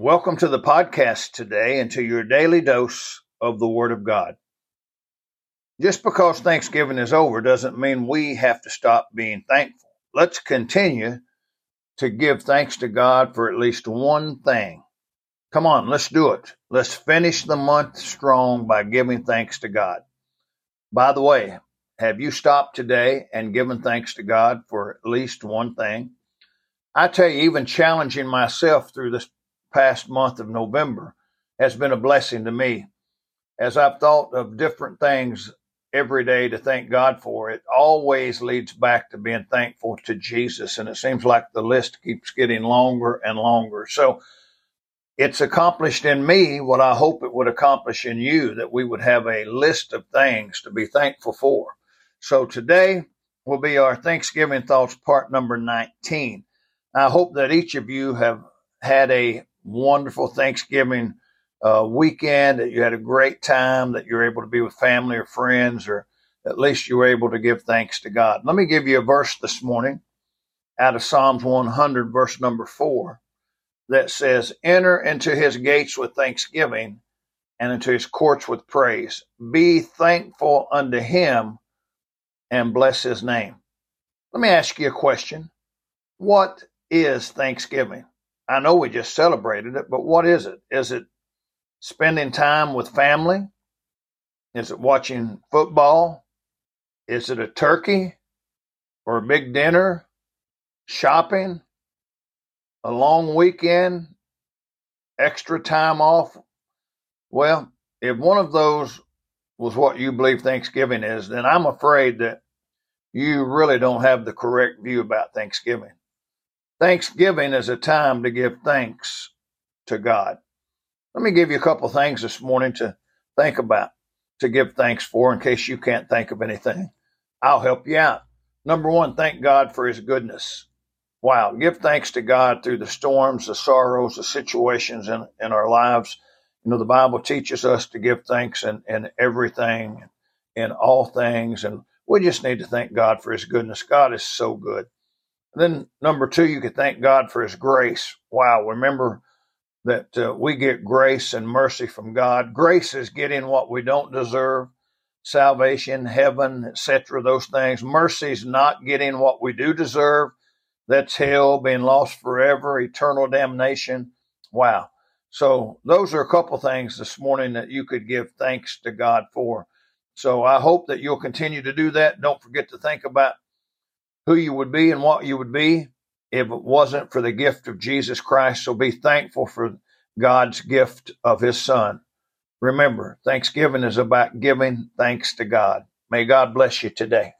Welcome to the podcast today and to your daily dose of the Word of God. Just because Thanksgiving is over doesn't mean we have to stop being thankful. Let's continue to give thanks to God for at least one thing. Come on, let's do it. Let's finish the month strong by giving thanks to God. By the way, have you stopped today and given thanks to God for at least one thing? I tell you, even challenging myself through this past month of November has been a blessing to me. As I've thought of different things every day to thank God for, it always leads back to being thankful to Jesus. And it seems like the list keeps getting longer and longer. So it's accomplished in me what I hope it would accomplish in you, that we would have a list of things to be thankful for. So today will be our Thanksgiving thoughts part number 19. I hope that each of you have had a wonderful Thanksgiving uh, weekend, that you had a great time, that you're able to be with family or friends, or at least you were able to give thanks to God. Let me give you a verse this morning out of Psalms 100, verse number four, that says, Enter into his gates with thanksgiving and into his courts with praise. Be thankful unto him and bless his name. Let me ask you a question. What is Thanksgiving? I know we just celebrated it, but what is it? Is it spending time with family? Is it watching football? Is it a turkey or a big dinner? Shopping? A long weekend? Extra time off? Well, if one of those was what you believe Thanksgiving is, then I'm afraid that you really don't have the correct view about Thanksgiving. Thanksgiving is a time to give thanks to God. Let me give you a couple things this morning to think about, to give thanks for in case you can't think of anything. I'll help you out. Number one, thank God for his goodness. Wow. Give thanks to God through the storms, the sorrows, the situations in, in our lives. You know, the Bible teaches us to give thanks in, in everything, in all things. And we just need to thank God for his goodness. God is so good. Then number two, you could thank God for His grace. Wow, remember that uh, we get grace and mercy from God. Grace is getting what we don't deserve, salvation, heaven, etc. Those things. Mercy is not getting what we do deserve. That's hell, being lost forever, eternal damnation. Wow. So those are a couple things this morning that you could give thanks to God for. So I hope that you'll continue to do that. Don't forget to think about who you would be and what you would be if it wasn't for the gift of Jesus Christ. So be thankful for God's gift of his son. Remember, Thanksgiving is about giving thanks to God. May God bless you today.